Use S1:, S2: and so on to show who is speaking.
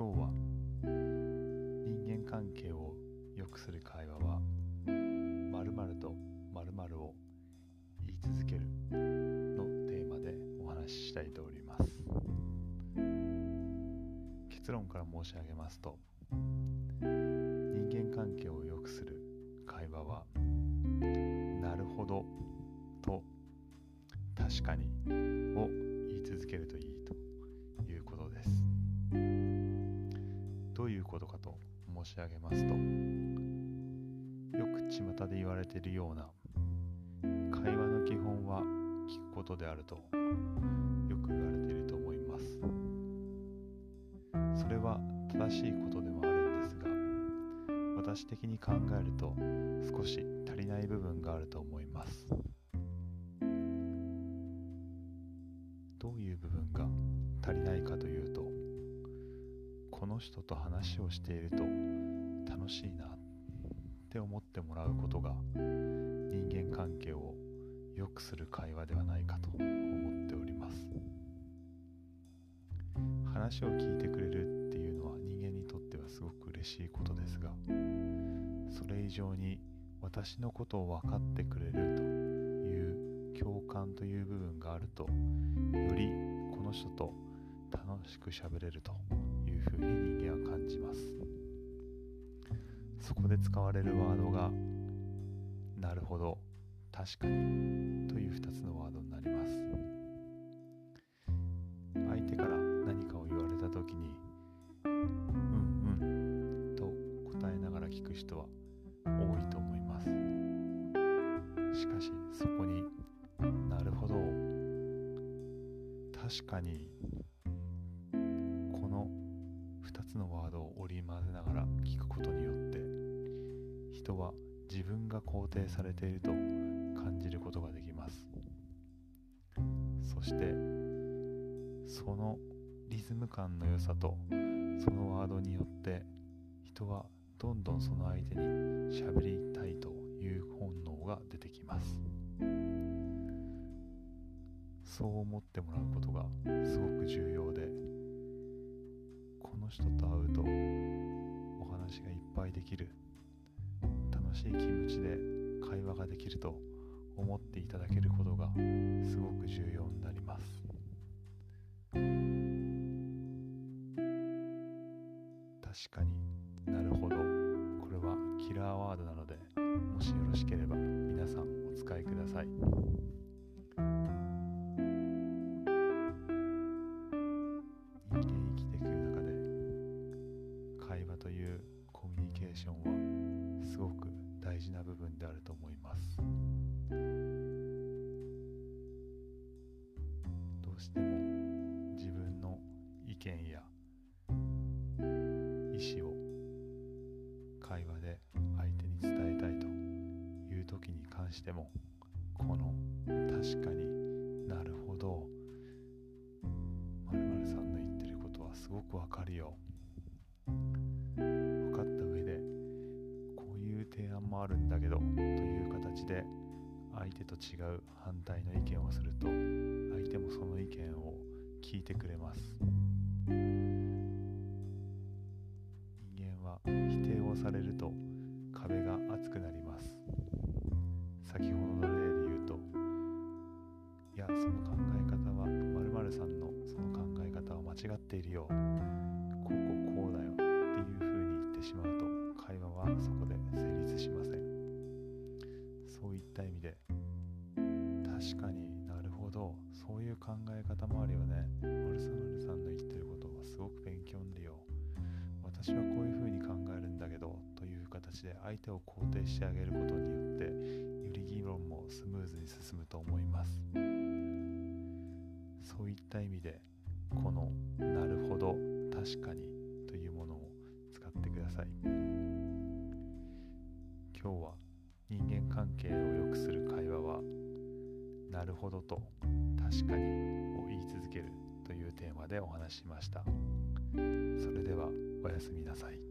S1: 今日は人間関係を良くする会話は〇〇と〇〇を言い続けるのテーマでお話ししたいとおります。結論から申し上げますと人間関係を良くする会話はなるほどと確かにを言い続けるとことかと申し上げますとよく巷で言われているような会話の基本は聞くことであるとよく言われていると思います。それは正しいことでもあるんですが私的に考えると少し足りない部分があると思います。どういう部分が足りないかというとこの人と話をしていると楽しいなって思ってもらうことが人間関係を良くする会話ではないかと思っております。話を聞いてくれるっていうのは人間にとってはすごく嬉しいことですがそれ以上に私のことを分かってくれるという共感という部分があるとよりこの人と楽しく喋れるというふうに人間は感じます。そこで使われるワードがなるほど確かにという2つのワードになります。相手から何かを言われた時にうんうんと答えながら聞く人は多いと思います。しかしそこになるほど確かにり交ぜながら聞くことによって人は自分が肯定されていると感じることができます。そしてそのリズム感の良さとそのワードによって人はどんどんその相手に喋りたいという本能が出てきます。そう思ってもらうことがすごく重要でこの人と会うと話がいっぱいできる楽しい気持ちで会話ができると思っていただけることがすごく重要になります。確かになるほど。これはキラーワードなのでもしよろしければ皆さんお使いください。人間生きていく中で。会話というコミュニケーションはすごく大事な部分であると思います。どうしても自分の意見や意思を会話で相手に伝えたいという時に関してもこの確かになるほど〇〇さんの言ってることはすごくわかるよ。もあるんだけどという形で相手と違う反対の意見をすると相手もその意見を聞いてくれます。人間は否定をされると壁が厚くなります。先ほどの例で言うといやその考え方は〇〇さんのその考え方は間違っているよ。った意味で。確かに。なるほど。そういう考え方もあるよね。マルサマルさんの言ってることはすごく勉強になるよ。私はこういうふうに考えるんだけどという形で相手を肯定してあげることによってより議論もスムーズに進むと思います。そういった意味でこの「なるほど確かに」というものを使ってください。今日は人間関係を良くする会話は「なるほど」と「確かに」を言い続けるというテーマでお話ししました。それではおやすみなさい。